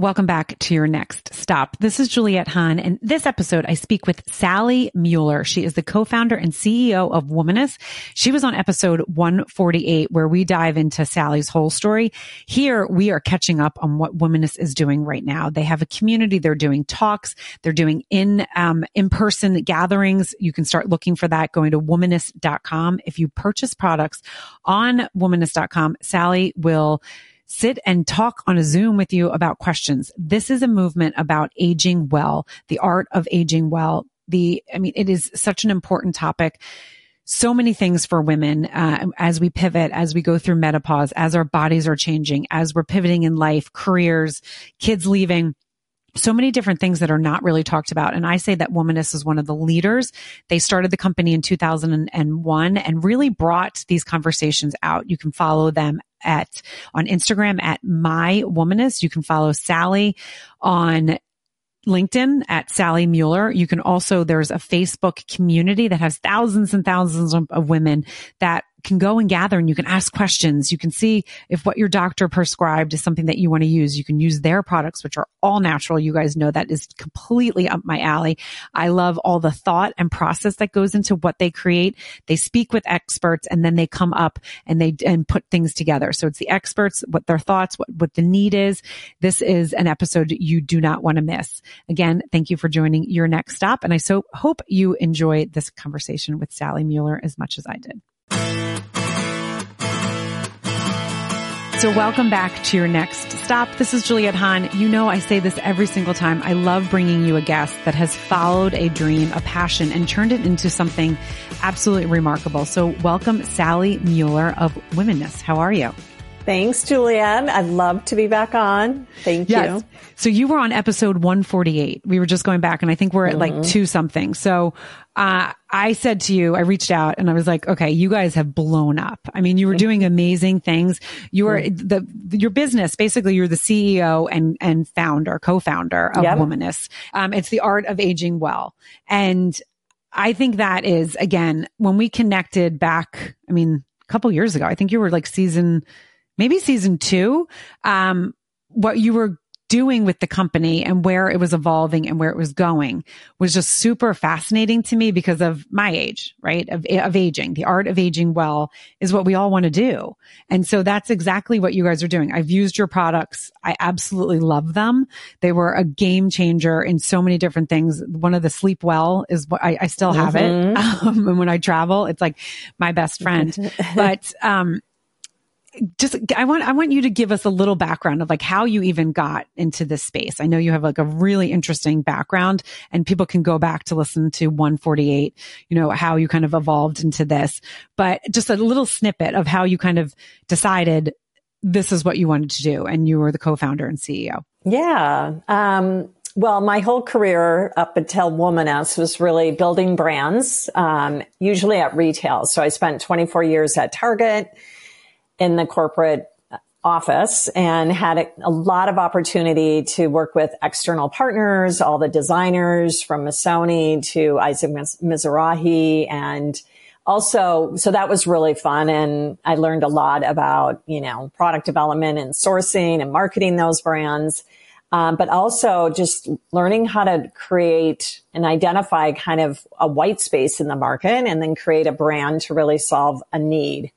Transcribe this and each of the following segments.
Welcome back to your next stop. This is Juliette Hahn. And this episode, I speak with Sally Mueller. She is the co-founder and CEO of Womaness. She was on episode 148 where we dive into Sally's whole story. Here we are catching up on what Womaness is doing right now. They have a community. They're doing talks. They're doing in, um, in-person gatherings. You can start looking for that going to womaness.com. If you purchase products on womaness.com, Sally will sit and talk on a Zoom with you about questions. This is a movement about aging well, the art of aging well. The, I mean, it is such an important topic. So many things for women uh, as we pivot, as we go through menopause, as our bodies are changing, as we're pivoting in life, careers, kids leaving so many different things that are not really talked about. And I say that Womaness is one of the leaders. They started the company in 2001 and really brought these conversations out. You can follow them at on Instagram at my womaness. You can follow Sally on LinkedIn at Sally Mueller. You can also, there's a Facebook community that has thousands and thousands of women that can go and gather and you can ask questions. You can see if what your doctor prescribed is something that you want to use. You can use their products, which are all natural. You guys know that is completely up my alley. I love all the thought and process that goes into what they create. They speak with experts and then they come up and they and put things together. So it's the experts, what their thoughts, what, what the need is. This is an episode you do not want to miss. Again, thank you for joining your next stop. And I so hope you enjoy this conversation with Sally Mueller as much as I did. So welcome back to your next stop. This is Juliette Hahn. You know, I say this every single time. I love bringing you a guest that has followed a dream, a passion and turned it into something absolutely remarkable. So welcome Sally Mueller of Womaness. How are you? Thanks, Julianne. I'd love to be back on. Thank yes. you. So you were on episode 148. We were just going back and I think we're at mm-hmm. like two something. So, uh, I said to you, I reached out and I was like, okay, you guys have blown up. I mean, you were doing amazing things. You were mm-hmm. the, your business, basically you're the CEO and, and founder, co-founder of yep. Womaness. Um, it's the art of aging well. And I think that is again, when we connected back, I mean, a couple years ago, I think you were like season maybe season two, um, what you were doing with the company and where it was evolving and where it was going was just super fascinating to me because of my age, right? Of, of aging. The art of aging well is what we all want to do. And so that's exactly what you guys are doing. I've used your products. I absolutely love them. They were a game changer in so many different things. One of the sleep well is what I, I still have mm-hmm. it. Um, and when I travel, it's like my best friend. but, um, just I want I want you to give us a little background of like how you even got into this space. I know you have like a really interesting background and people can go back to listen to 148, you know, how you kind of evolved into this. But just a little snippet of how you kind of decided this is what you wanted to do and you were the co-founder and CEO. Yeah. Um well, my whole career up until Womaness was really building brands, um, usually at retail. So I spent 24 years at Target in the corporate office and had a, lot of opportunity to work with external partners, all the designers from Missoni to Isaac Mizrahi and also, so that was really fun. And I learned a lot about, you know, product development and sourcing and marketing those brands. Um, but also just learning how to create and identify kind of a white space in the market and then create a brand to really solve a need.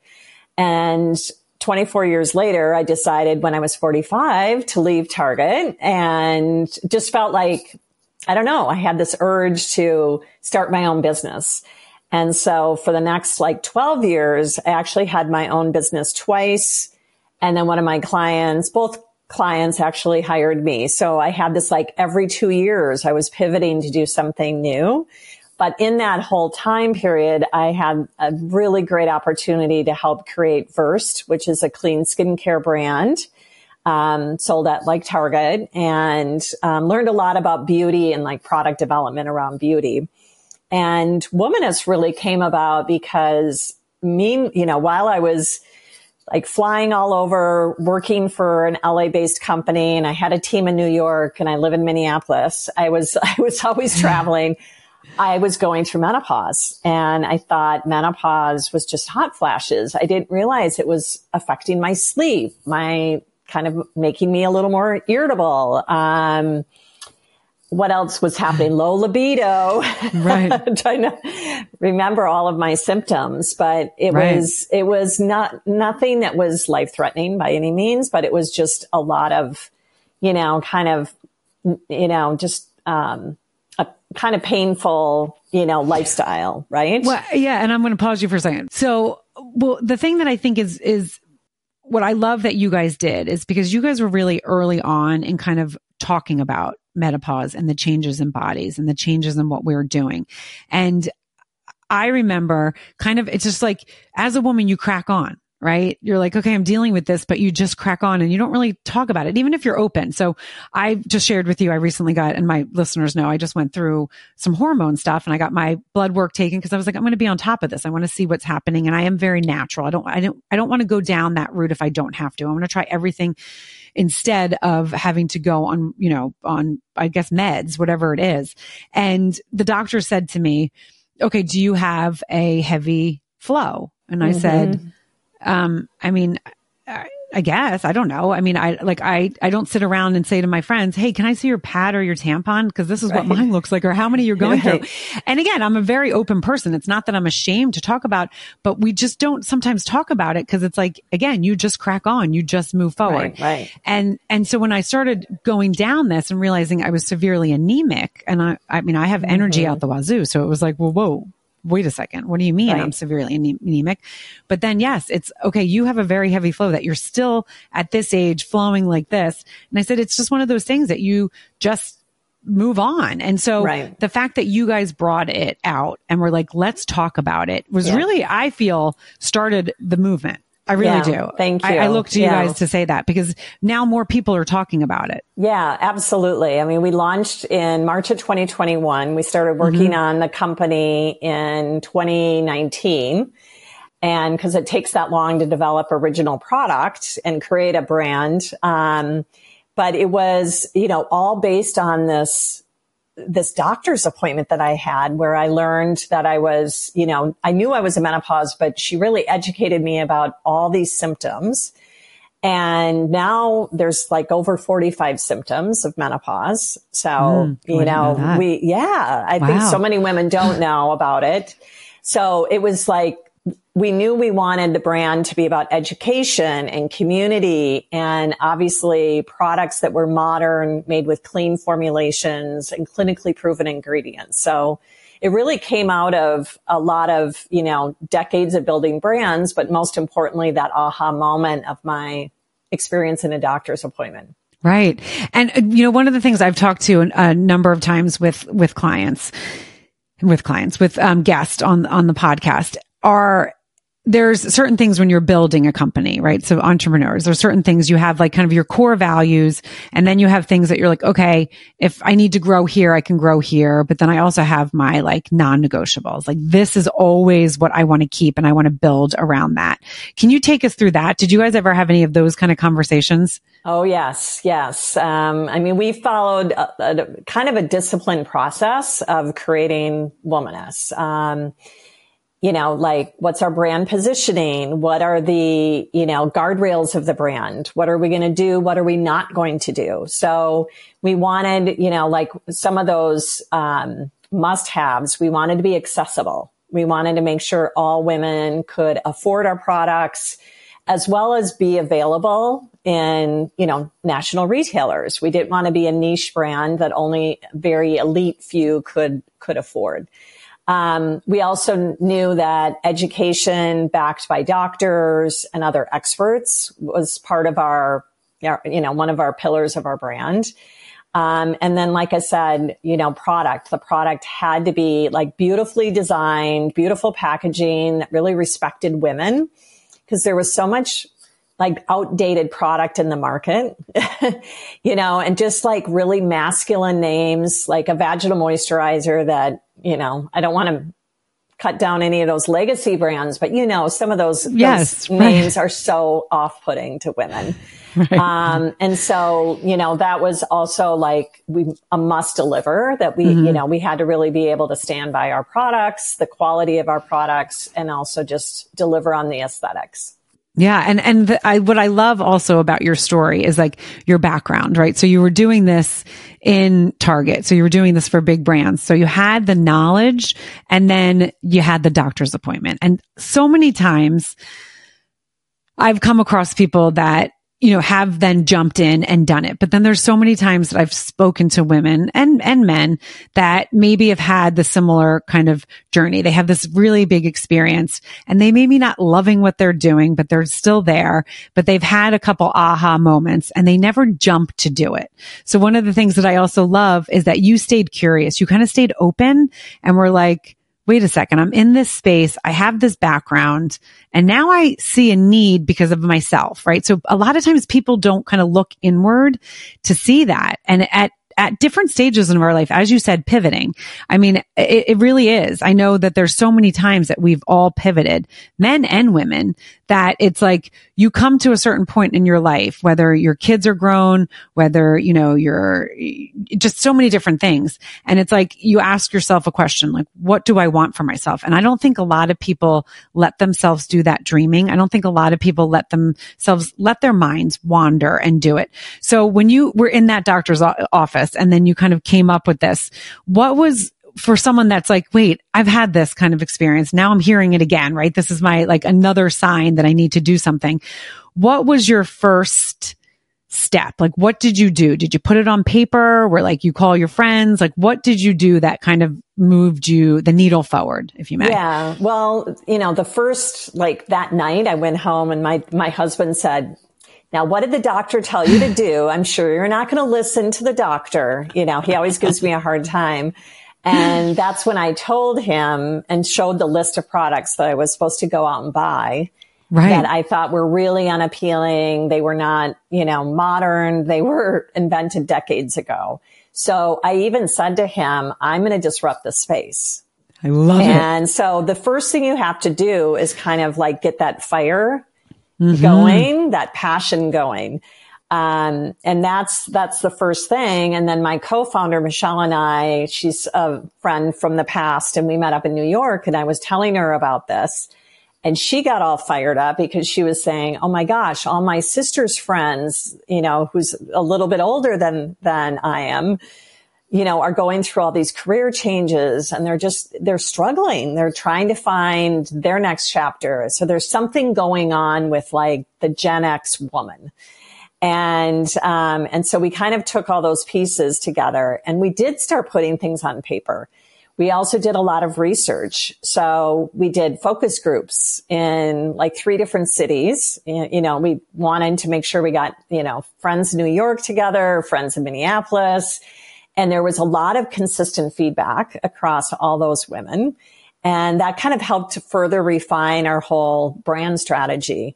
And 24 years later, I decided when I was 45 to leave Target and just felt like, I don't know, I had this urge to start my own business. And so for the next like 12 years, I actually had my own business twice. And then one of my clients, both clients actually hired me. So I had this like every two years, I was pivoting to do something new. But in that whole time period, I had a really great opportunity to help create Versed, which is a clean skincare brand. Um, sold at like Target and um, learned a lot about beauty and like product development around beauty. And Womaness really came about because me, you know, while I was like flying all over, working for an LA based company and I had a team in New York and I live in Minneapolis, I was, I was always traveling. I was going through menopause and I thought menopause was just hot flashes. I didn't realize it was affecting my sleep, my kind of making me a little more irritable. Um, what else was happening? Low libido. Right. Trying to remember all of my symptoms, but it right. was, it was not, nothing that was life threatening by any means, but it was just a lot of, you know, kind of, you know, just, um, kind of painful, you know, lifestyle, right? Well, yeah. And I'm going to pause you for a second. So, well, the thing that I think is, is what I love that you guys did is because you guys were really early on in kind of talking about menopause and the changes in bodies and the changes in what we're doing. And I remember kind of, it's just like as a woman, you crack on, right? You're like, okay, I'm dealing with this, but you just crack on and you don't really talk about it, even if you're open. So I just shared with you, I recently got, and my listeners know, I just went through some hormone stuff and I got my blood work taken because I was like, I'm going to be on top of this. I want to see what's happening. And I am very natural. I don't, I don't, I don't want to go down that route if I don't have to. I want to try everything instead of having to go on, you know, on, I guess meds, whatever it is. And the doctor said to me, okay, do you have a heavy flow? And I mm-hmm. said, um, I mean, I, I guess I don't know. I mean, I like I I don't sit around and say to my friends, "Hey, can I see your pad or your tampon? Because this is right. what mine looks like, or how many you're going right. through." And again, I'm a very open person. It's not that I'm ashamed to talk about, but we just don't sometimes talk about it because it's like again, you just crack on, you just move forward. Right, right. And and so when I started going down this and realizing I was severely anemic, and I I mean I have energy mm-hmm. out the wazoo, so it was like, well, whoa, wait a second, what do you mean right. I'm severely anemic? But then yes, it's okay. You have a very heavy flow that you're still at this age flowing like this. And I said, it's just one of those things that you just move on. And so right. the fact that you guys brought it out and were like, let's talk about it was yeah. really, I feel started the movement. I really yeah, do. Thank you. I, I look to you yeah. guys to say that because now more people are talking about it. Yeah, absolutely. I mean, we launched in March of 2021. We started working mm-hmm. on the company in 2019. And because it takes that long to develop original product and create a brand. Um, but it was, you know, all based on this this doctor's appointment that I had where I learned that I was, you know, I knew I was a menopause, but she really educated me about all these symptoms. And now there's like over 45 symptoms of menopause. So, mm, you know, know we, yeah, I wow. think so many women don't know about it. So it was like we knew we wanted the brand to be about education and community and obviously products that were modern, made with clean formulations and clinically proven ingredients. So it really came out of a lot of, you know, decades of building brands, but most importantly, that aha moment of my experience in a doctor's appointment. Right. And, uh, you know, one of the things I've talked to a number of times with, with clients, with clients, with um, guests on, on the podcast are there's certain things when you're building a company, right? So entrepreneurs, there's certain things you have like kind of your core values. And then you have things that you're like, okay, if I need to grow here, I can grow here. But then I also have my like non-negotiables. Like this is always what I want to keep and I want to build around that. Can you take us through that? Did you guys ever have any of those kind of conversations? Oh, yes, yes. Um, I mean, we followed a, a, kind of a disciplined process of creating Womaness. Um, you know, like what's our brand positioning? What are the, you know, guardrails of the brand? What are we going to do? What are we not going to do? So we wanted, you know, like some of those, um, must haves. We wanted to be accessible. We wanted to make sure all women could afford our products as well as be available in, you know, national retailers. We didn't want to be a niche brand that only very elite few could, could afford. Um, we also knew that education backed by doctors and other experts was part of our, you know, one of our pillars of our brand. Um, and then, like I said, you know, product, the product had to be like beautifully designed, beautiful packaging that really respected women because there was so much like outdated product in the market, you know, and just like really masculine names, like a vaginal moisturizer that you know, I don't want to cut down any of those legacy brands, but you know, some of those, yes, those names are so off putting to women. Right. Um, and so, you know, that was also like we, a must deliver that we, mm-hmm. you know, we had to really be able to stand by our products, the quality of our products, and also just deliver on the aesthetics. Yeah. And, and the, I, what I love also about your story is like your background, right? So you were doing this in Target. So you were doing this for big brands. So you had the knowledge and then you had the doctor's appointment. And so many times I've come across people that you know, have then jumped in and done it. But then there's so many times that I've spoken to women and, and men that maybe have had the similar kind of journey. They have this really big experience and they may be not loving what they're doing, but they're still there, but they've had a couple aha moments and they never jump to do it. So one of the things that I also love is that you stayed curious. You kind of stayed open and were like, wait a second, I'm in this space. I have this background and now I see a need because of myself, right? So a lot of times people don't kind of look inward to see that. And at at different stages in our life, as you said, pivoting. I mean, it, it, really is. I know that there's so many times that we've all pivoted, men and women, that it's like you come to a certain point in your life, whether your kids are grown, whether, you know, you're just so many different things. And it's like you ask yourself a question, like, what do I want for myself? And I don't think a lot of people let themselves do that dreaming. I don't think a lot of people let themselves, let their minds wander and do it. So when you were in that doctor's office, and then you kind of came up with this. What was for someone that's like, wait, I've had this kind of experience. Now I'm hearing it again, right? This is my like another sign that I need to do something. What was your first step? Like, what did you do? Did you put it on paper where like you call your friends? Like, what did you do that kind of moved you the needle forward, if you may? Yeah. Well, you know, the first, like that night I went home and my, my husband said, now, what did the doctor tell you to do? I'm sure you're not going to listen to the doctor. You know, he always gives me a hard time. And that's when I told him and showed the list of products that I was supposed to go out and buy. Right. That I thought were really unappealing. They were not, you know, modern. They were invented decades ago. So I even said to him, I'm going to disrupt the space. I love and it. And so the first thing you have to do is kind of like get that fire mm-hmm. going, that passion going. Um, and that's, that's the first thing. And then my co-founder, Michelle and I, she's a friend from the past and we met up in New York and I was telling her about this and she got all fired up because she was saying, Oh my gosh, all my sister's friends, you know, who's a little bit older than, than I am, you know, are going through all these career changes and they're just, they're struggling. They're trying to find their next chapter. So there's something going on with like the Gen X woman. And, um, and so we kind of took all those pieces together and we did start putting things on paper. We also did a lot of research. So we did focus groups in like three different cities. You know, we wanted to make sure we got, you know, friends in New York together, friends in Minneapolis, and there was a lot of consistent feedback across all those women. And that kind of helped to further refine our whole brand strategy.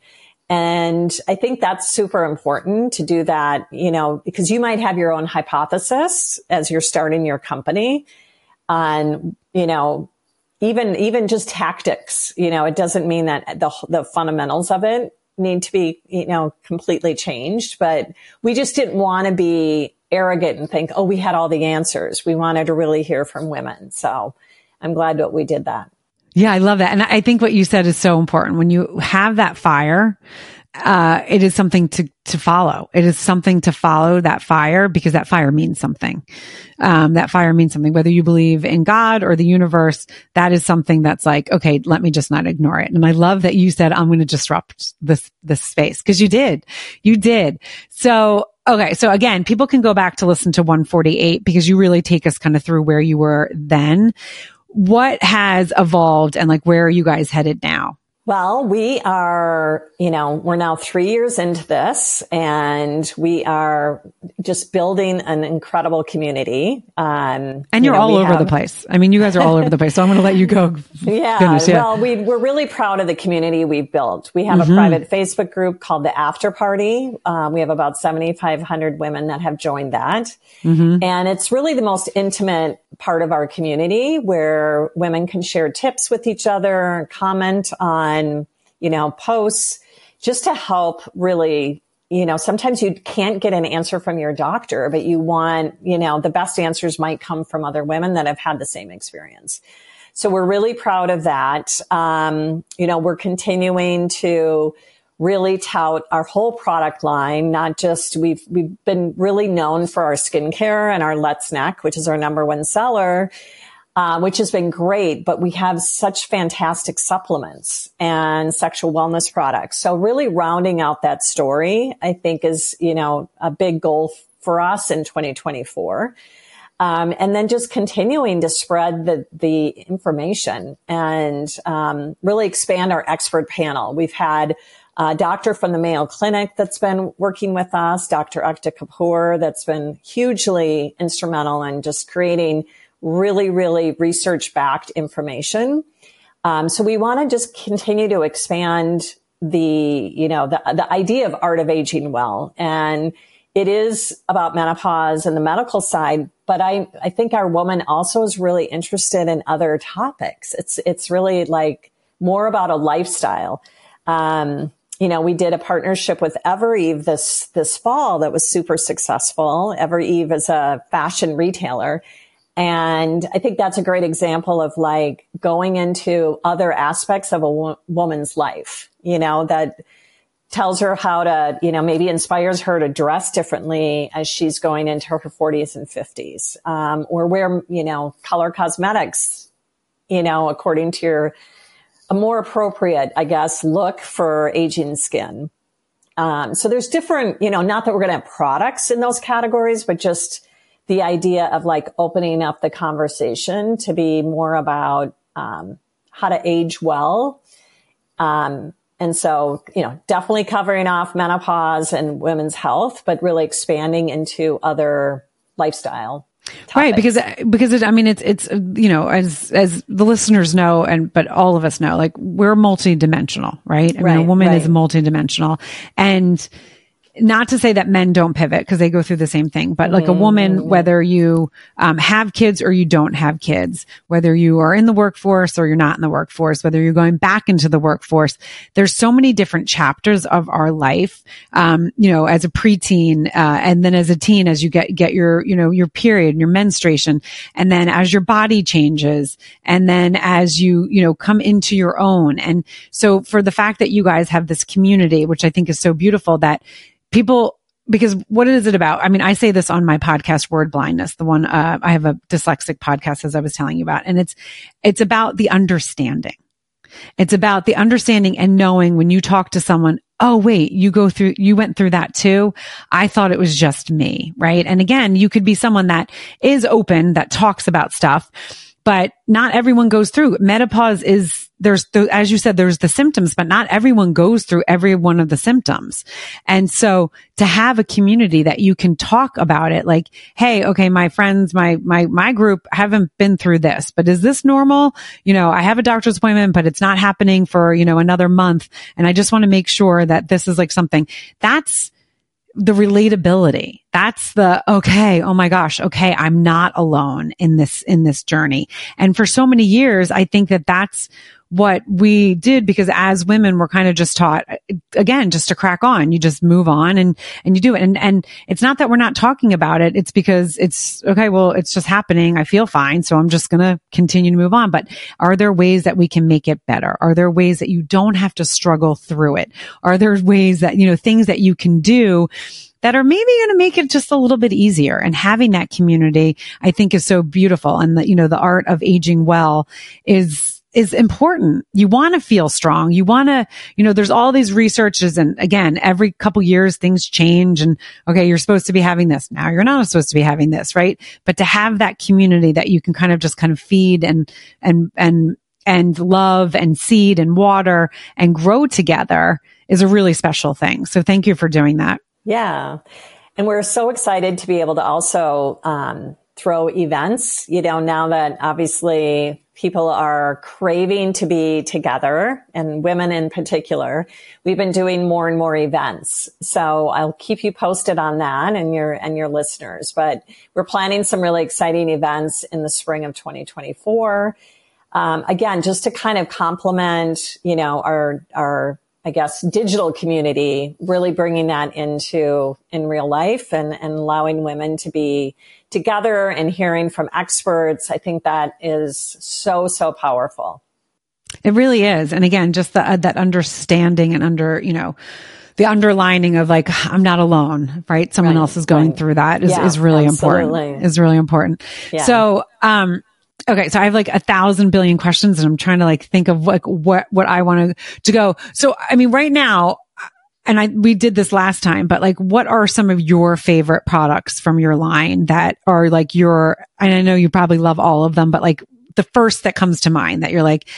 And I think that's super important to do that, you know, because you might have your own hypothesis as you're starting your company on, you know, even, even just tactics, you know, it doesn't mean that the, the fundamentals of it need to be, you know, completely changed, but we just didn't want to be arrogant and think, oh, we had all the answers. We wanted to really hear from women. So I'm glad that we did that. Yeah, I love that. And I think what you said is so important. When you have that fire, uh, it is something to, to follow. It is something to follow that fire because that fire means something. Um, that fire means something, whether you believe in God or the universe, that is something that's like, okay, let me just not ignore it. And I love that you said, I'm going to disrupt this, this space because you did. You did. So Okay. So again, people can go back to listen to 148 because you really take us kind of through where you were then. What has evolved and like where are you guys headed now? Well, we are, you know, we're now three years into this and we are just building an incredible community. Um, and you're you know, all over have... the place. I mean, you guys are all over the place. So I'm going to let you go. Yeah, Goodness, yeah. Well, we, we're really proud of the community we've built. We have mm-hmm. a private Facebook group called the After Party. Um, we have about 7,500 women that have joined that. Mm-hmm. And it's really the most intimate part of our community where women can share tips with each other, comment on, you know, posts just to help really you know, sometimes you can't get an answer from your doctor, but you want, you know, the best answers might come from other women that have had the same experience. So we're really proud of that. Um, you know, we're continuing to really tout our whole product line, not just we've we've been really known for our skincare and our Let's Neck, which is our number one seller. Uh, which has been great, but we have such fantastic supplements and sexual wellness products. So really rounding out that story, I think is, you know, a big goal for us in 2024. Um, and then just continuing to spread the the information and um, really expand our expert panel. We've had a doctor from the Mayo Clinic that's been working with us, Dr. Ekta Kapoor, that's been hugely instrumental in just creating really, really research backed information. Um, so we want to just continue to expand the, you know, the, the idea of art of aging well. And it is about menopause and the medical side, but I, I think our woman also is really interested in other topics. It's, it's really like more about a lifestyle. Um, you know, we did a partnership with Evereve this, this fall that was super successful. Evereve is a fashion retailer. And I think that's a great example of like going into other aspects of a wo- woman's life, you know, that tells her how to, you know, maybe inspires her to dress differently as she's going into her 40s and 50s, um, or wear, you know, color cosmetics, you know, according to your a more appropriate, I guess, look for aging skin. Um, so there's different, you know, not that we're going to have products in those categories, but just the idea of like opening up the conversation to be more about um, how to age well. Um, and so, you know, definitely covering off menopause and women's health, but really expanding into other lifestyle Topics. Right. Because, because it, I mean, it's, it's, you know, as, as the listeners know, and, but all of us know, like we're multidimensional, right? I right, mean, a woman right. is multidimensional and, not to say that men don't pivot because they go through the same thing, but like a woman, mm-hmm. whether you um, have kids or you don't have kids, whether you are in the workforce or you're not in the workforce, whether you're going back into the workforce, there's so many different chapters of our life. Um, you know, as a preteen, uh, and then as a teen, as you get get your you know your period and your menstruation, and then as your body changes, and then as you you know come into your own, and so for the fact that you guys have this community, which I think is so beautiful that people because what is it about? I mean, I say this on my podcast, Word Blindness, the one, uh, I have a dyslexic podcast, as I was telling you about, and it's, it's about the understanding. It's about the understanding and knowing when you talk to someone, oh, wait, you go through, you went through that too. I thought it was just me, right? And again, you could be someone that is open, that talks about stuff, but not everyone goes through. Menopause is, there's, the, as you said, there's the symptoms, but not everyone goes through every one of the symptoms. And so to have a community that you can talk about it, like, Hey, okay, my friends, my, my, my group haven't been through this, but is this normal? You know, I have a doctor's appointment, but it's not happening for, you know, another month. And I just want to make sure that this is like something that's, the relatability. That's the, okay, oh my gosh, okay, I'm not alone in this, in this journey. And for so many years, I think that that's what we did because as women we're kind of just taught again just to crack on. You just move on and and you do it. And and it's not that we're not talking about it. It's because it's okay well it's just happening. I feel fine. So i'm just going to continue to move on. But are there ways that we can make it better? Are there ways that you don't have to struggle through it? Are there ways that you know things that you can do that are maybe going to make it just a little bit easier. And having that community, I think is so beautiful. And the, you know, the art of aging well is, is important. You want to feel strong. You want to, you know, there's all these researches and again, every couple years things change and okay, you're supposed to be having this. Now you're not supposed to be having this, right? But to have that community that you can kind of just kind of feed and, and, and, and love and seed and water and grow together is a really special thing. So thank you for doing that. Yeah. And we're so excited to be able to also, um, throw events, you know, now that obviously people are craving to be together and women in particular. We've been doing more and more events. So I'll keep you posted on that and your, and your listeners, but we're planning some really exciting events in the spring of 2024. Um, again, just to kind of complement, you know, our, our, I guess, digital community, really bringing that into in real life and, and allowing women to be together and hearing from experts. I think that is so, so powerful. It really is. And again, just the, uh, that understanding and under, you know, the underlining of like, I'm not alone, right? Someone right, else is going right. through that is, yeah, is really absolutely. important, is really important. Yeah. So, um, Okay, so I have like a thousand billion questions and I'm trying to like think of like what, what I want to, to go. So, I mean, right now, and I, we did this last time, but like, what are some of your favorite products from your line that are like your, and I know you probably love all of them, but like the first that comes to mind that you're like,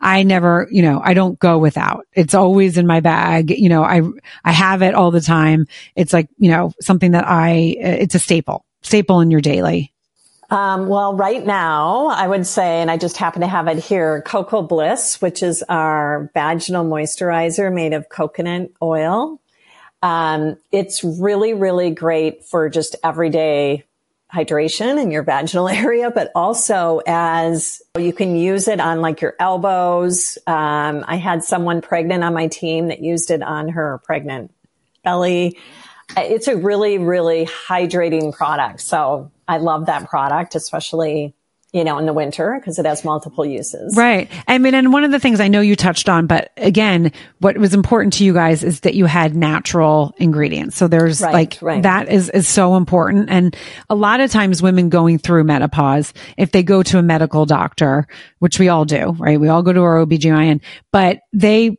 I never, you know, I don't go without. It's always in my bag. You know, I, I have it all the time. It's like, you know, something that I, it's a staple, staple in your daily. Um, well, right now, I would say, and I just happen to have it here, Cocoa Bliss, which is our vaginal moisturizer made of coconut oil. Um, it's really, really great for just everyday hydration in your vaginal area, but also as you can use it on like your elbows. Um, I had someone pregnant on my team that used it on her pregnant belly. It's a really, really hydrating product. So I love that product, especially you know, in the winter because it has multiple uses. Right. I mean, and one of the things I know you touched on, but again, what was important to you guys is that you had natural ingredients. So there's right, like, right. that is, is so important. And a lot of times women going through menopause, if they go to a medical doctor, which we all do, right? We all go to our OBGYN, but they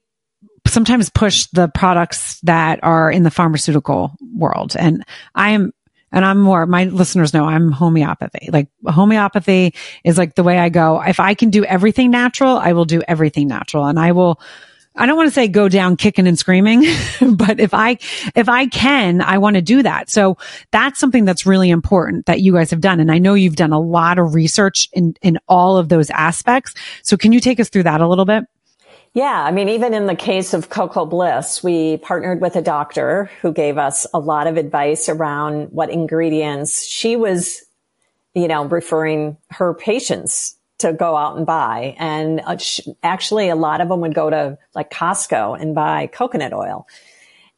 sometimes push the products that are in the pharmaceutical world. And I am and I'm more, my listeners know I'm homeopathy. Like homeopathy is like the way I go. If I can do everything natural, I will do everything natural and I will, I don't want to say go down kicking and screaming, but if I, if I can, I want to do that. So that's something that's really important that you guys have done. And I know you've done a lot of research in, in all of those aspects. So can you take us through that a little bit? Yeah. I mean, even in the case of Cocoa Bliss, we partnered with a doctor who gave us a lot of advice around what ingredients she was, you know, referring her patients to go out and buy. And uh, actually, a lot of them would go to like Costco and buy coconut oil.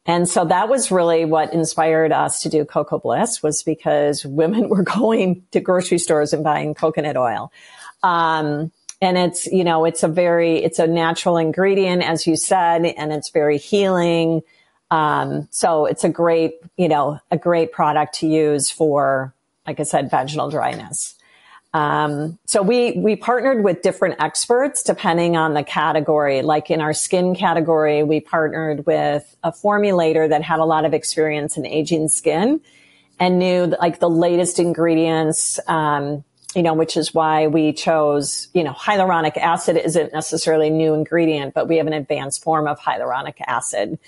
And so that was really what inspired us to do Cocoa Bliss was because women were going to grocery stores and buying coconut oil. Um, and it's you know it's a very it's a natural ingredient as you said and it's very healing. Um, so it's a great you know a great product to use for like i said vaginal dryness. Um, so we we partnered with different experts depending on the category. Like in our skin category we partnered with a formulator that had a lot of experience in aging skin and knew like the latest ingredients um, you know, which is why we chose, you know, hyaluronic acid isn't necessarily a new ingredient, but we have an advanced form of hyaluronic acid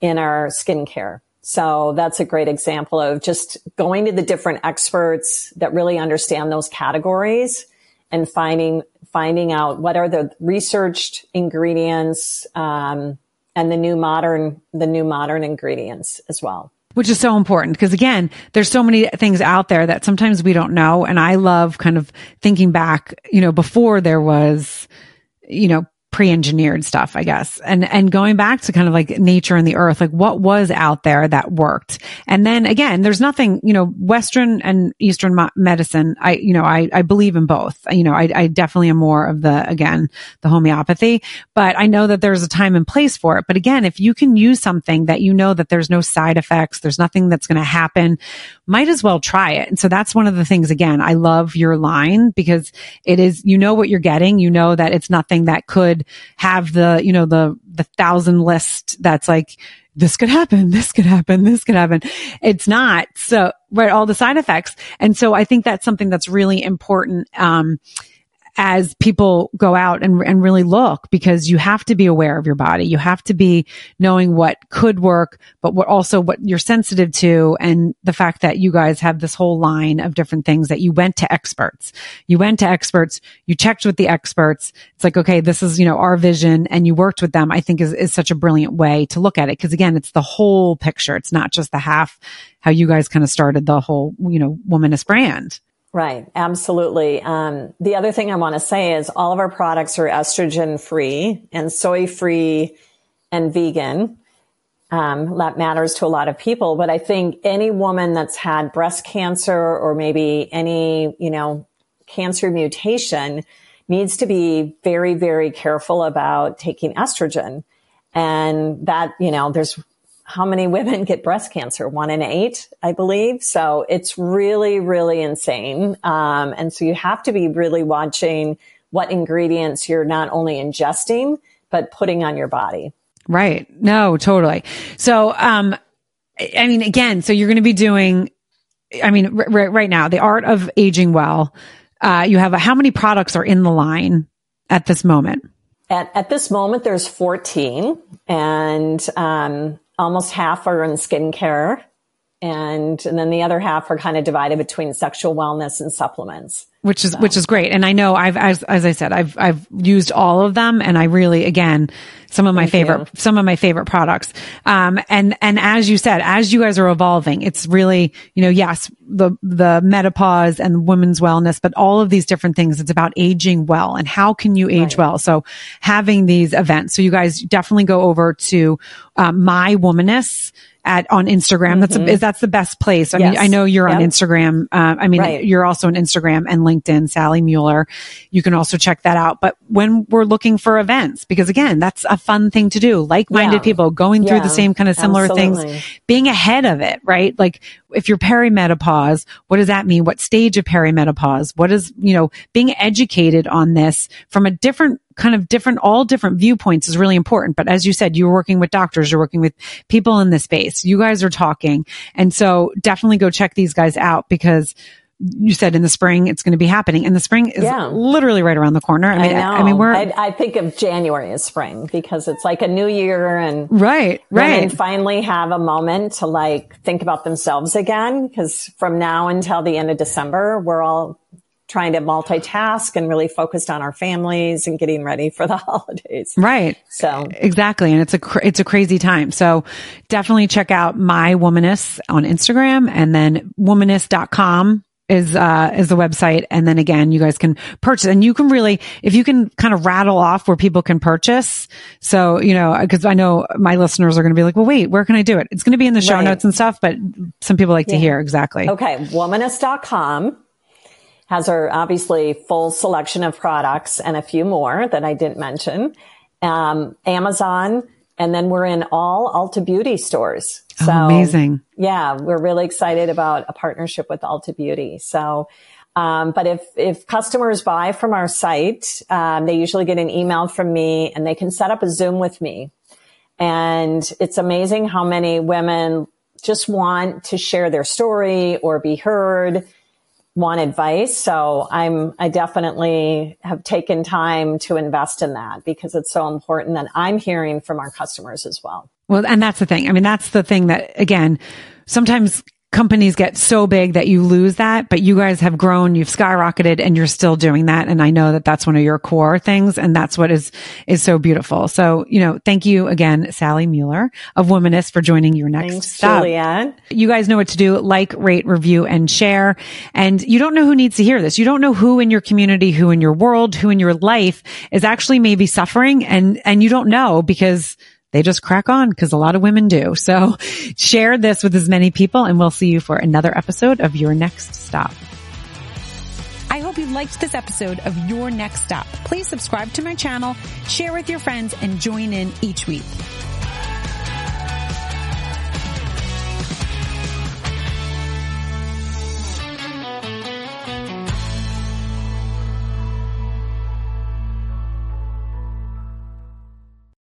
in our skincare. So that's a great example of just going to the different experts that really understand those categories and finding, finding out what are the researched ingredients, um, and the new modern, the new modern ingredients as well which is so important because again, there's so many things out there that sometimes we don't know. And I love kind of thinking back, you know, before there was, you know, pre-engineered stuff, I guess. And, and going back to kind of like nature and the earth, like what was out there that worked. And then again, there's nothing, you know, Western and Eastern medicine. I, you know, I, I believe in both. You know, I, I definitely am more of the, again, the homeopathy, but I know that there's a time and place for it. But again, if you can use something that you know that there's no side effects, there's nothing that's going to happen, might as well try it. And so that's one of the things, again, I love your line because it is, you know what you're getting. You know that it's nothing that could have the, you know, the, the thousand list that's like, this could happen, this could happen, this could happen. It's not. So, right, all the side effects. And so I think that's something that's really important. Um, as people go out and, and really look because you have to be aware of your body. You have to be knowing what could work, but what also what you're sensitive to. And the fact that you guys have this whole line of different things that you went to experts. You went to experts. You checked with the experts. It's like, okay, this is, you know, our vision and you worked with them. I think is, is such a brilliant way to look at it. Cause again, it's the whole picture. It's not just the half, how you guys kind of started the whole, you know, Womaness brand. Right, absolutely. Um, the other thing I want to say is all of our products are estrogen free and soy free and vegan. Um, that matters to a lot of people, but I think any woman that's had breast cancer or maybe any, you know, cancer mutation needs to be very, very careful about taking estrogen. And that, you know, there's how many women get breast cancer? One in eight, I believe. So it's really, really insane. Um, and so you have to be really watching what ingredients you're not only ingesting, but putting on your body. Right. No, totally. So, um, I mean, again, so you're going to be doing, I mean, r- r- right now, the art of aging well. Uh, you have a, how many products are in the line at this moment? At, at this moment, there's 14 and, um, almost half are in skincare. And, and then the other half are kind of divided between sexual wellness and supplements which is so. which is great. And I know I've as as I said, I've I've used all of them, and I really again some of my Thank favorite you. some of my favorite products. Um, and and as you said, as you guys are evolving, it's really you know yes the the menopause and women's wellness, but all of these different things. It's about aging well and how can you age right. well. So having these events, so you guys definitely go over to um, my womaness at on Instagram. That's mm-hmm. a, that's the best place. I yes. mean, I know you're yep. on Instagram. Uh, I mean, right. you're also on Instagram and LinkedIn, Sally Mueller. You can also check that out. But when we're looking for events, because again, that's a fun thing to do. Like-minded yeah. people going yeah. through the same kind of similar Absolutely. things, being ahead of it, right? Like if you're perimenopause, what does that mean? What stage of perimenopause? What is, you know, being educated on this from a different kind of different, all different viewpoints is really important. But as you said, you're working with doctors, you're working with people in the space. You guys are talking. And so definitely go check these guys out because you said in the spring it's going to be happening and the spring is yeah. literally right around the corner. I mean, I, I mean, we're, I, I, think of January as spring because it's like a new year and right, right. And finally have a moment to like think about themselves again. Cause from now until the end of December, we're all trying to multitask and really focused on our families and getting ready for the holidays. Right. So exactly. And it's a, cr- it's a crazy time. So definitely check out my womaness on Instagram and then womaness.com is uh is the website and then again you guys can purchase and you can really if you can kind of rattle off where people can purchase so you know because i know my listeners are going to be like well wait where can i do it it's going to be in the show right. notes and stuff but some people like yeah. to hear exactly okay womaness.com has our obviously full selection of products and a few more that I didn't mention. Um, Amazon, and then we're in all Ulta Beauty stores. So, oh, amazing. Yeah, we're really excited about a partnership with Ulta Beauty. So, um, but if, if customers buy from our site, um, they usually get an email from me and they can set up a Zoom with me. And it's amazing how many women just want to share their story or be heard want advice. So I'm, I definitely have taken time to invest in that because it's so important that I'm hearing from our customers as well. Well, and that's the thing. I mean, that's the thing that again, sometimes companies get so big that you lose that, but you guys have grown, you've skyrocketed and you're still doing that. And I know that that's one of your core things. And that's what is, is so beautiful. So, you know, thank you again, Sally Mueller of Womaness for joining your next Thanks, stop. Julianne. You guys know what to do. Like, rate, review and share. And you don't know who needs to hear this. You don't know who in your community, who in your world, who in your life is actually maybe suffering and, and you don't know because they just crack on because a lot of women do. So share this with as many people and we'll see you for another episode of Your Next Stop. I hope you liked this episode of Your Next Stop. Please subscribe to my channel, share with your friends, and join in each week.